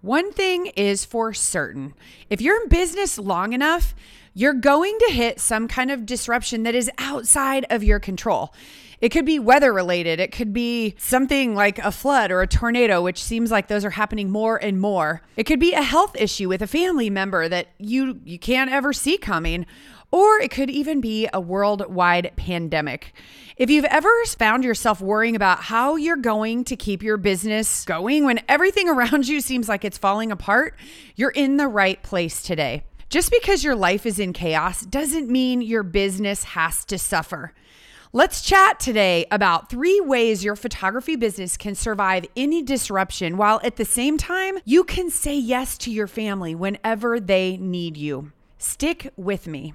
One thing is for certain if you're in business long enough, you're going to hit some kind of disruption that is outside of your control. It could be weather related. It could be something like a flood or a tornado, which seems like those are happening more and more. It could be a health issue with a family member that you you can't ever see coming, or it could even be a worldwide pandemic. If you've ever found yourself worrying about how you're going to keep your business going when everything around you seems like it's falling apart, you're in the right place today. Just because your life is in chaos doesn't mean your business has to suffer. Let's chat today about three ways your photography business can survive any disruption while at the same time you can say yes to your family whenever they need you. Stick with me.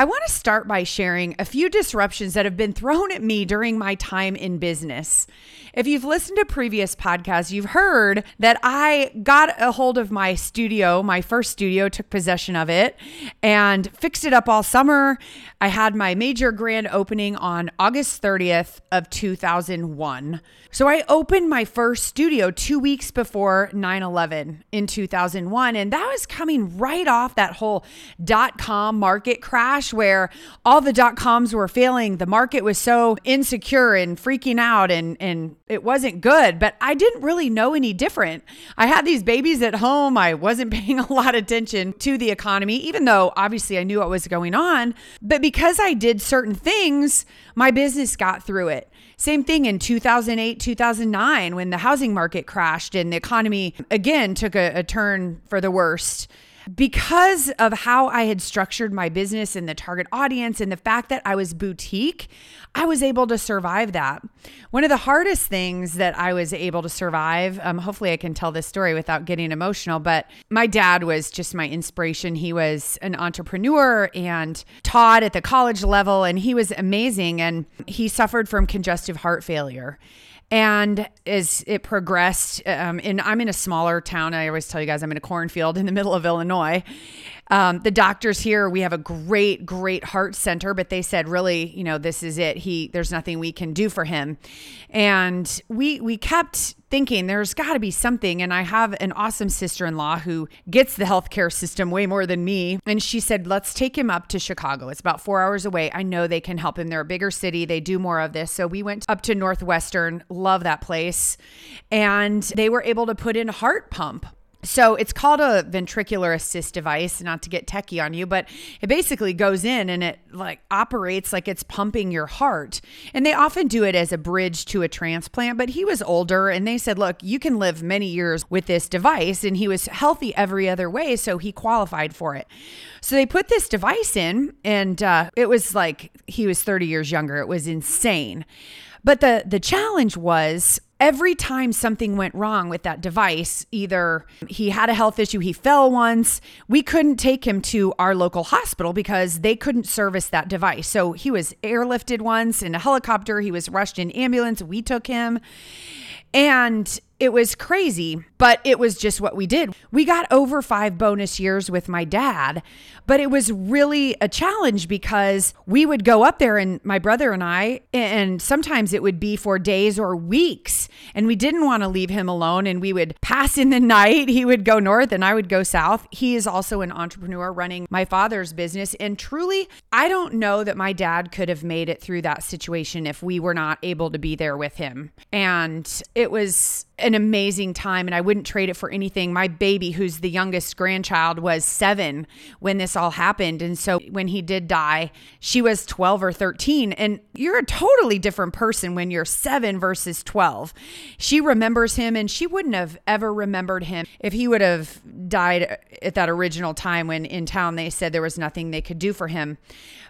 I want to start by sharing a few disruptions that have been thrown at me during my time in business. If you've listened to previous podcasts, you've heard that I got a hold of my studio, my first studio, took possession of it and fixed it up all summer. I had my major grand opening on August 30th of 2001. So I opened my first studio 2 weeks before 9/11 in 2001 and that was coming right off that whole dot-com market crash where all the dot-coms were failing. The market was so insecure and freaking out and and it wasn't good, but I didn't really know any different. I had these babies at home. I wasn't paying a lot of attention to the economy even though obviously I knew what was going on, but because I did certain things, my business got through it. Same thing in 2008, 2009, when the housing market crashed and the economy again took a, a turn for the worst because of how I had structured my business and the target audience and the fact that I was boutique, I was able to survive that. One of the hardest things that I was able to survive, um, hopefully I can tell this story without getting emotional, but my dad was just my inspiration. He was an entrepreneur and taught at the college level, and he was amazing. And he suffered from congestive heart failure. And as it progressed, um, and I'm in a smaller town. I always tell you guys I'm in a cornfield in the middle of Illinois. Um, the doctors here, we have a great, great heart center, but they said, really, you know, this is it. He, there's nothing we can do for him. And we, we kept thinking there's got to be something. And I have an awesome sister in law who gets the healthcare system way more than me. And she said, let's take him up to Chicago. It's about four hours away. I know they can help him. They're a bigger city, they do more of this. So we went up to Northwestern, love that place. And they were able to put in a heart pump so it's called a ventricular assist device, not to get techie on you, but it basically goes in and it like operates like it's pumping your heart. And they often do it as a bridge to a transplant, but he was older and they said, "Look, you can live many years with this device." And he was healthy every other way, so he qualified for it. So they put this device in and uh, it was like he was 30 years younger. It was insane. But the the challenge was every time something went wrong with that device, either he had a health issue, he fell once, we couldn't take him to our local hospital because they couldn't service that device. So he was airlifted once in a helicopter, he was rushed in ambulance, we took him. And it was crazy, but it was just what we did. We got over five bonus years with my dad, but it was really a challenge because we would go up there and my brother and I, and sometimes it would be for days or weeks, and we didn't want to leave him alone. And we would pass in the night. He would go north and I would go south. He is also an entrepreneur running my father's business. And truly, I don't know that my dad could have made it through that situation if we were not able to be there with him. And it was, an amazing time and I wouldn't trade it for anything. My baby, who's the youngest grandchild, was seven when this all happened. And so when he did die, she was 12 or 13. And you're a totally different person when you're seven versus 12. She remembers him and she wouldn't have ever remembered him if he would have died at that original time when in town they said there was nothing they could do for him.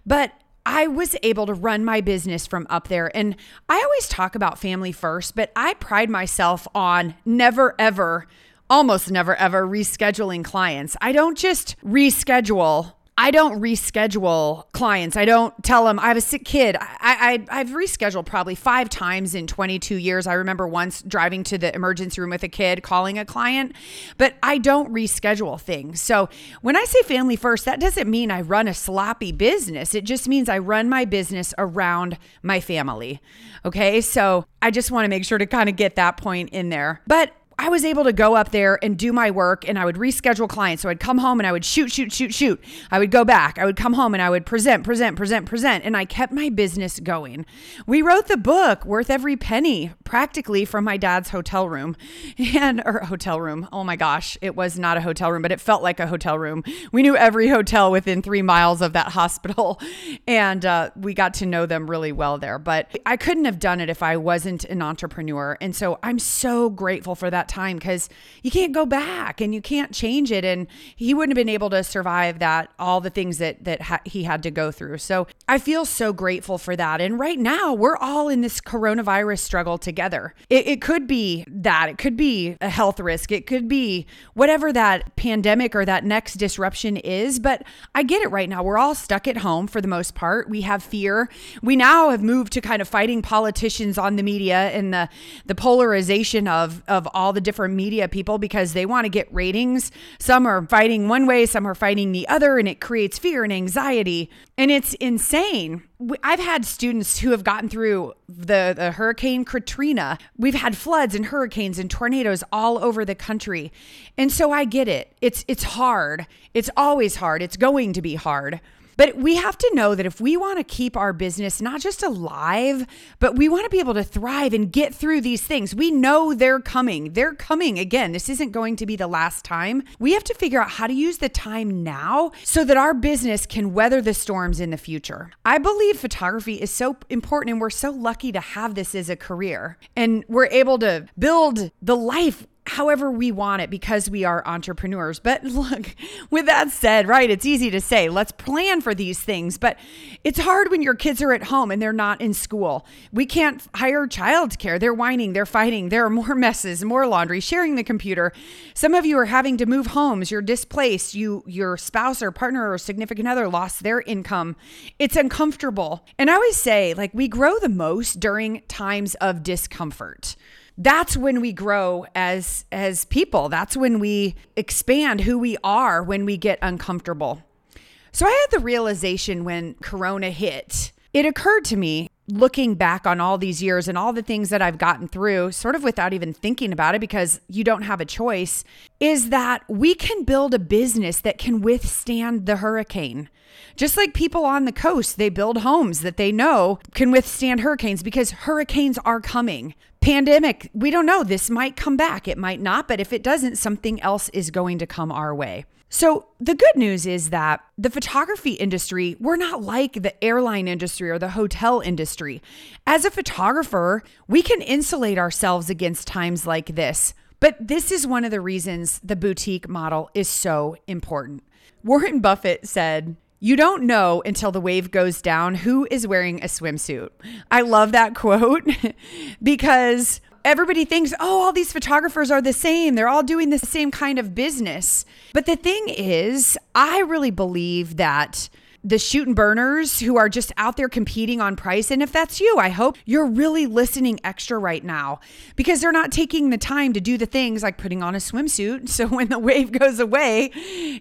But I was able to run my business from up there. And I always talk about family first, but I pride myself on never, ever, almost never, ever rescheduling clients. I don't just reschedule I don't reschedule clients. I don't tell them I have a sick kid. I, I have rescheduled probably five times in 22 years. I remember once driving to the emergency room with a kid, calling a client, but I don't reschedule things. So when I say family first, that doesn't mean I run a sloppy business. It just means I run my business around my family. Okay, so I just want to make sure to kind of get that point in there. But I was able to go up there and do my work and I would reschedule clients. So I'd come home and I would shoot, shoot, shoot, shoot. I would go back. I would come home and I would present, present, present, present. And I kept my business going. We wrote the book, Worth Every Penny, practically from my dad's hotel room and, or hotel room. Oh my gosh, it was not a hotel room, but it felt like a hotel room. We knew every hotel within three miles of that hospital and uh, we got to know them really well there. But I couldn't have done it if I wasn't an entrepreneur. And so I'm so grateful for that time because you can't go back and you can't change it. And he wouldn't have been able to survive that, all the things that, that ha- he had to go through. So I feel so grateful for that. And right now, we're all in this coronavirus struggle together. It, it could be that, it could be a health risk, it could be whatever that pandemic or that next disruption is. But I get it right now. We're all stuck at home for the most part. We have fear. We now have moved to kind of fighting politicians on the media and the, the polarization of, of all the different media people because they want to get ratings. Some are fighting one way, some are fighting the other, and it creates fear and anxiety. And it's insane. I've had students who have gotten through the, the Hurricane Katrina. We've had floods and hurricanes and tornadoes all over the country. And so I get it. It's it's hard. It's always hard. It's going to be hard. But we have to know that if we want to keep our business not just alive, but we want to be able to thrive and get through these things, we know they're coming. They're coming again. This isn't going to be the last time. We have to figure out how to use the time now so that our business can weather the storms in the future. I believe photography is so important and we're so lucky to have this as a career. And we're able to build the life however we want it because we are entrepreneurs. But look, with that said, right, it's easy to say, let's plan for these things, but it's hard when your kids are at home and they're not in school. We can't hire childcare. They're whining, they're fighting, there are more messes, more laundry, sharing the computer. Some of you are having to move homes, you're displaced, you your spouse or partner or significant other lost their income. It's uncomfortable. And I always say, like we grow the most during times of discomfort that's when we grow as as people that's when we expand who we are when we get uncomfortable so i had the realization when corona hit it occurred to me looking back on all these years and all the things that I've gotten through, sort of without even thinking about it because you don't have a choice, is that we can build a business that can withstand the hurricane. Just like people on the coast, they build homes that they know can withstand hurricanes because hurricanes are coming. Pandemic, we don't know. This might come back, it might not, but if it doesn't, something else is going to come our way. So, the good news is that the photography industry, we're not like the airline industry or the hotel industry. As a photographer, we can insulate ourselves against times like this. But this is one of the reasons the boutique model is so important. Warren Buffett said, you don't know until the wave goes down who is wearing a swimsuit. I love that quote because everybody thinks, oh, all these photographers are the same. They're all doing the same kind of business. But the thing is, I really believe that the shoot and burners who are just out there competing on price. And if that's you, I hope you're really listening extra right now because they're not taking the time to do the things like putting on a swimsuit. So when the wave goes away,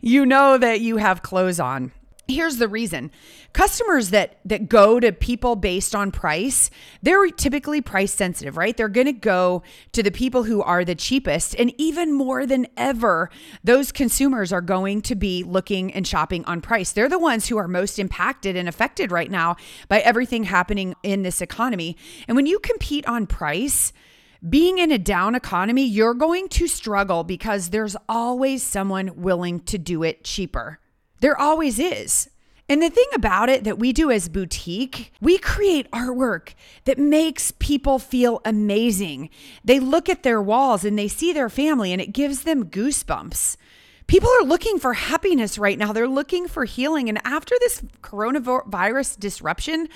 you know that you have clothes on. Here's the reason. Customers that that go to people based on price, they're typically price sensitive, right? They're going to go to the people who are the cheapest and even more than ever, those consumers are going to be looking and shopping on price. They're the ones who are most impacted and affected right now by everything happening in this economy. And when you compete on price, being in a down economy, you're going to struggle because there's always someone willing to do it cheaper. There always is. And the thing about it that we do as boutique, we create artwork that makes people feel amazing. They look at their walls and they see their family and it gives them goosebumps. People are looking for happiness right now. They're looking for healing. And after this coronavirus disruption,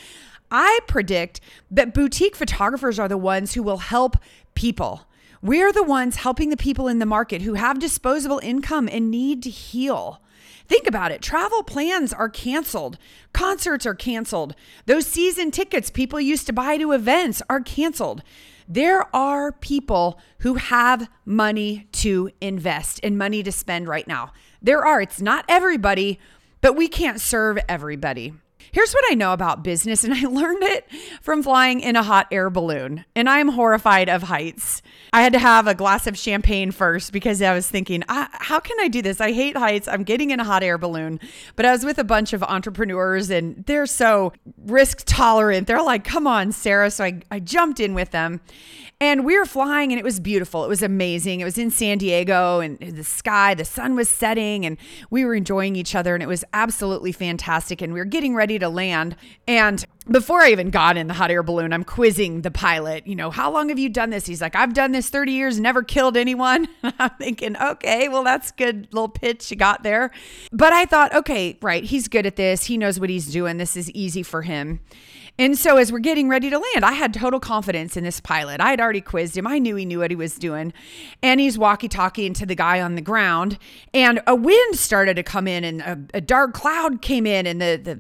I predict that boutique photographers are the ones who will help people. We're the ones helping the people in the market who have disposable income and need to heal. Think about it. Travel plans are canceled. Concerts are canceled. Those season tickets people used to buy to events are canceled. There are people who have money to invest and money to spend right now. There are. It's not everybody, but we can't serve everybody. Here's what I know about business, and I learned it from flying in a hot air balloon. And I'm horrified of heights. I had to have a glass of champagne first because I was thinking, how can I do this? I hate heights. I'm getting in a hot air balloon. But I was with a bunch of entrepreneurs, and they're so risk tolerant. They're like, come on, Sarah. So I, I jumped in with them. And we were flying and it was beautiful. It was amazing. It was in San Diego and the sky, the sun was setting and we were enjoying each other and it was absolutely fantastic. And we were getting ready to land. And before I even got in the hot air balloon, I'm quizzing the pilot, you know, how long have you done this? He's like, I've done this 30 years, never killed anyone. I'm thinking, okay, well, that's good little pitch you got there. But I thought, okay, right, he's good at this. He knows what he's doing. This is easy for him. And so as we're getting ready to land, I had total confidence in this pilot. I had already quizzed him. I knew he knew what he was doing. And he's walkie-talking to the guy on the ground. And a wind started to come in and a, a dark cloud came in and the, the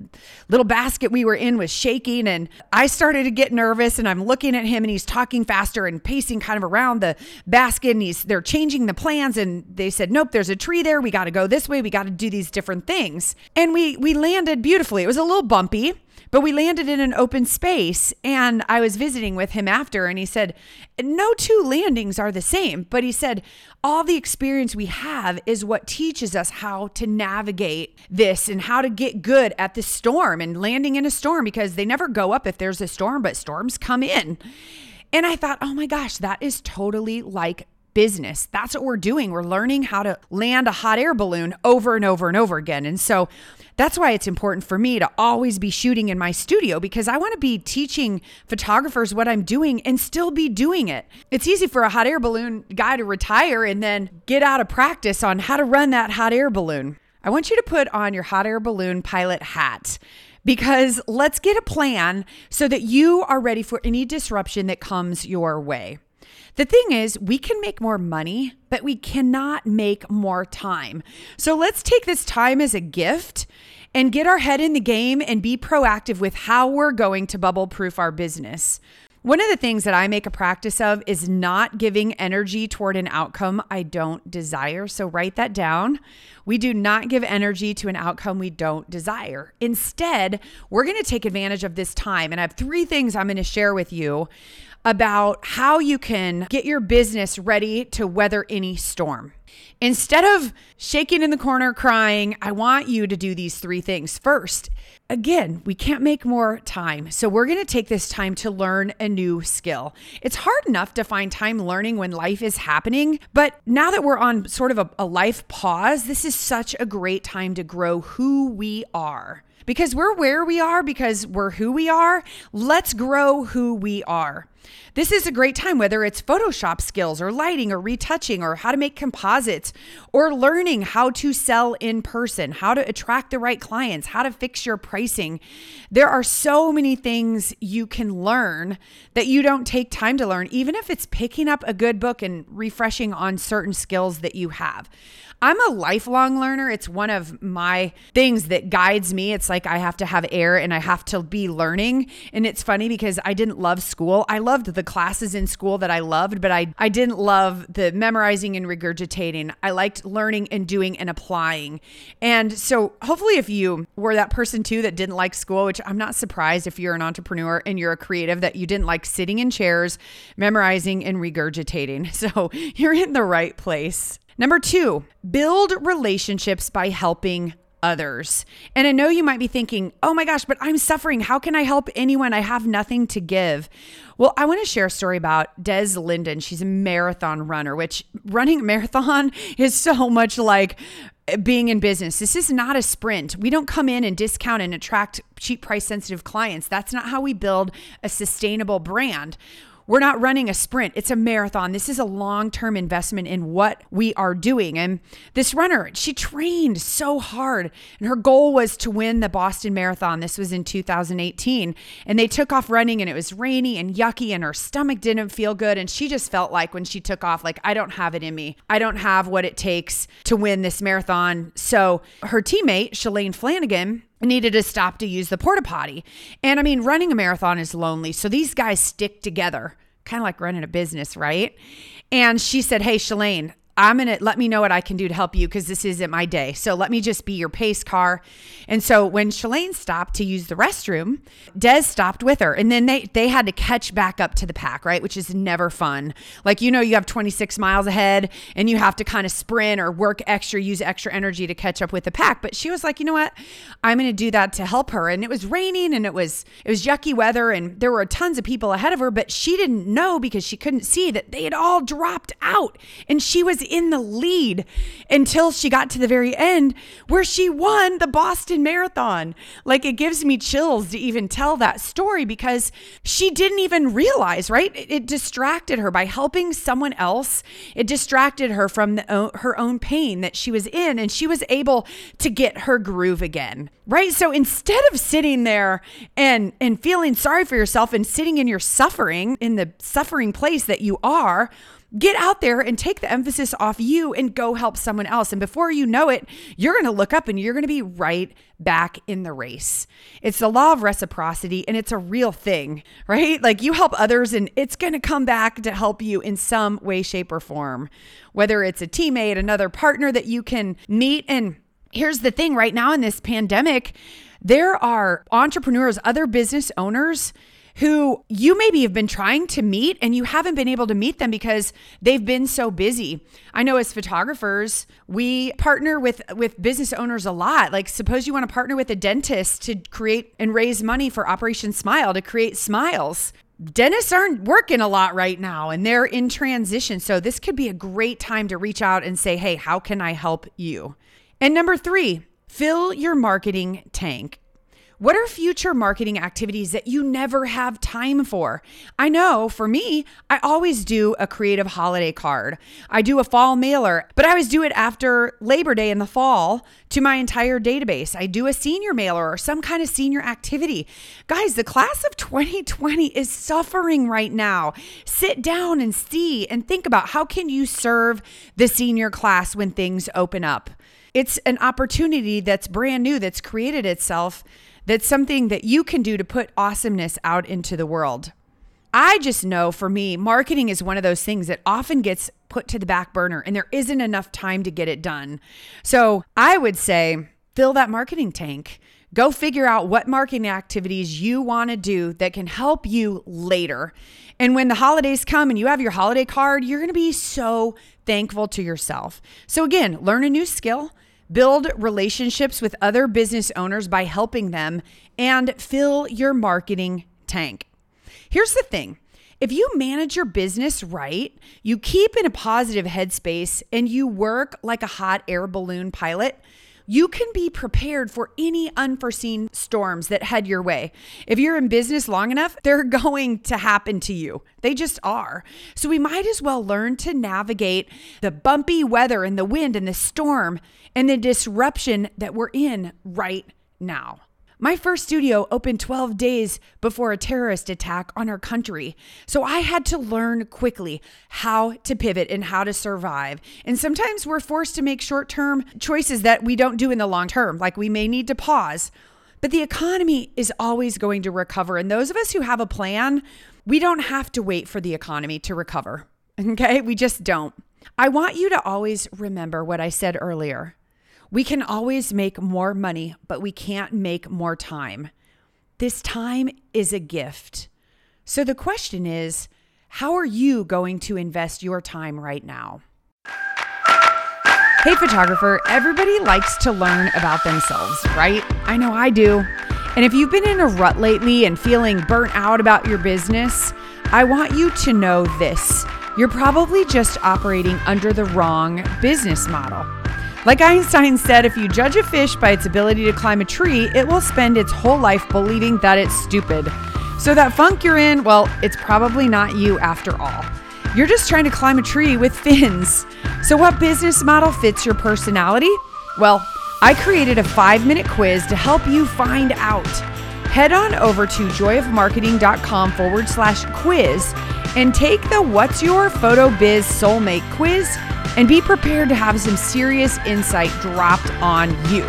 little basket we were in was shaking. And I started to get nervous and I'm looking at him and he's talking faster and pacing kind of around the basket and he's they're changing the plans and they said, Nope, there's a tree there. We got to go this way. We got to do these different things. And we we landed beautifully. It was a little bumpy but we landed in an open space and I was visiting with him after and he said, No two landings are the same. But he said, All the experience we have is what teaches us how to navigate this and how to get good at the storm and landing in a storm because they never go up if there's a storm, but storms come in. And I thought, oh my gosh, that is totally like business. That's what we're doing. We're learning how to land a hot air balloon over and over and over again. And so that's why it's important for me to always be shooting in my studio because I want to be teaching photographers what I'm doing and still be doing it. It's easy for a hot air balloon guy to retire and then get out of practice on how to run that hot air balloon. I want you to put on your hot air balloon pilot hat because let's get a plan so that you are ready for any disruption that comes your way. The thing is, we can make more money, but we cannot make more time. So let's take this time as a gift and get our head in the game and be proactive with how we're going to bubble proof our business. One of the things that I make a practice of is not giving energy toward an outcome I don't desire. So write that down. We do not give energy to an outcome we don't desire. Instead, we're going to take advantage of this time. And I have three things I'm going to share with you about how you can get your business ready to weather any storm. Instead of shaking in the corner crying, I want you to do these three things. First, again, we can't make more time. So we're going to take this time to learn a new skill. It's hard enough to find time learning when life is happening, but now that we're on sort of a, a life pause, this is such a great time to grow who we are because we're where we are because we're who we are. Let's grow who we are. This is a great time, whether it's Photoshop skills or lighting or retouching or how to make composites or learning how to sell in person, how to attract the right clients, how to fix your pricing. There are so many things you can learn that you don't take time to learn, even if it's picking up a good book and refreshing on certain skills that you have. I'm a lifelong learner. It's one of my things that guides me. It's like I have to have air and I have to be learning. And it's funny because I didn't love school. I loved the classes in school that I loved, but I, I didn't love the memorizing and regurgitating. I liked learning and doing and applying. And so hopefully, if you were that person too that didn't like school, which I'm not surprised if you're an entrepreneur and you're a creative that you didn't like sitting in chairs, memorizing and regurgitating. So you're in the right place. Number two, build relationships by helping others. And I know you might be thinking, oh my gosh, but I'm suffering. How can I help anyone? I have nothing to give. Well, I want to share a story about Des Linden. She's a marathon runner, which running a marathon is so much like eh, being in business. This is not a sprint. We don't come in and discount and attract cheap price sensitive clients. That's not how we build a sustainable brand. We're not running a sprint, it's a marathon. This is a long term investment in what we are doing. And this runner, she trained so hard, and her goal was to win the Boston Marathon. This was in 2018. And they took off running, and it was rainy and yucky, and her stomach didn't feel good. And she just felt like when she took off, like, I don't have it in me. I don't have what it takes to win this marathon. So her teammate, Shalane Flanagan, needed to stop to use the porta potty. And I mean, running a marathon is lonely. So these guys stick together, kind of like running a business, right? And she said, Hey, Shalane, I'm going to let me know what I can do to help you because this isn't my day. So let me just be your pace car. And so when Shalane stopped to use the restroom, Des stopped with her. And then they they had to catch back up to the pack, right? Which is never fun. Like you know you have 26 miles ahead and you have to kind of sprint or work extra, use extra energy to catch up with the pack. But she was like, "You know what? I'm going to do that to help her." And it was raining and it was it was yucky weather and there were tons of people ahead of her, but she didn't know because she couldn't see that they had all dropped out and she was in the lead until she got to the very end where she won the Boston Marathon. Like it gives me chills to even tell that story because she didn't even realize, right? It, it distracted her by helping someone else. It distracted her from the, her own pain that she was in and she was able to get her groove again. Right? So instead of sitting there and and feeling sorry for yourself and sitting in your suffering in the suffering place that you are, Get out there and take the emphasis off you and go help someone else. And before you know it, you're going to look up and you're going to be right back in the race. It's the law of reciprocity and it's a real thing, right? Like you help others and it's going to come back to help you in some way, shape, or form, whether it's a teammate, another partner that you can meet. And here's the thing right now in this pandemic, there are entrepreneurs, other business owners who you maybe have been trying to meet and you haven't been able to meet them because they've been so busy. I know as photographers, we partner with with business owners a lot. Like suppose you want to partner with a dentist to create and raise money for Operation Smile to create smiles. Dentists aren't working a lot right now and they're in transition. So this could be a great time to reach out and say, "Hey, how can I help you?" And number 3, fill your marketing tank. What are future marketing activities that you never have time for? I know for me, I always do a creative holiday card. I do a fall mailer, but I always do it after Labor Day in the fall to my entire database. I do a senior mailer or some kind of senior activity. Guys, the class of 2020 is suffering right now. Sit down and see and think about how can you serve the senior class when things open up? It's an opportunity that's brand new that's created itself that's something that you can do to put awesomeness out into the world. I just know for me, marketing is one of those things that often gets put to the back burner and there isn't enough time to get it done. So I would say fill that marketing tank. Go figure out what marketing activities you want to do that can help you later. And when the holidays come and you have your holiday card, you're going to be so thankful to yourself. So, again, learn a new skill, build relationships with other business owners by helping them, and fill your marketing tank. Here's the thing. If you manage your business right, you keep in a positive headspace, and you work like a hot air balloon pilot, you can be prepared for any unforeseen storms that head your way. If you're in business long enough, they're going to happen to you. They just are. So we might as well learn to navigate the bumpy weather and the wind and the storm and the disruption that we're in right now. My first studio opened 12 days before a terrorist attack on our country. So I had to learn quickly how to pivot and how to survive. And sometimes we're forced to make short term choices that we don't do in the long term, like we may need to pause. But the economy is always going to recover. And those of us who have a plan, we don't have to wait for the economy to recover. Okay? We just don't. I want you to always remember what I said earlier. We can always make more money, but we can't make more time. This time is a gift. So the question is how are you going to invest your time right now? Hey, photographer, everybody likes to learn about themselves, right? I know I do. And if you've been in a rut lately and feeling burnt out about your business, I want you to know this. You're probably just operating under the wrong business model. Like Einstein said, if you judge a fish by its ability to climb a tree, it will spend its whole life believing that it's stupid. So, that funk you're in, well, it's probably not you after all. You're just trying to climb a tree with fins. So, what business model fits your personality? Well, I created a five minute quiz to help you find out. Head on over to joyofmarketing.com forward slash quiz and take the What's Your Photo Biz Soulmate quiz and be prepared to have some serious insight dropped on you.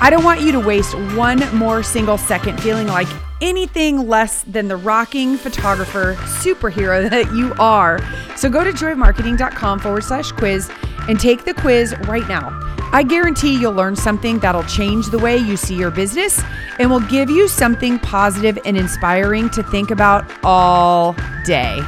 I don't want you to waste one more single second feeling like anything less than the rocking photographer superhero that you are. So go to joymarketing.com forward slash quiz and take the quiz right now. I guarantee you'll learn something that'll change the way you see your business and will give you something positive and inspiring to think about all day.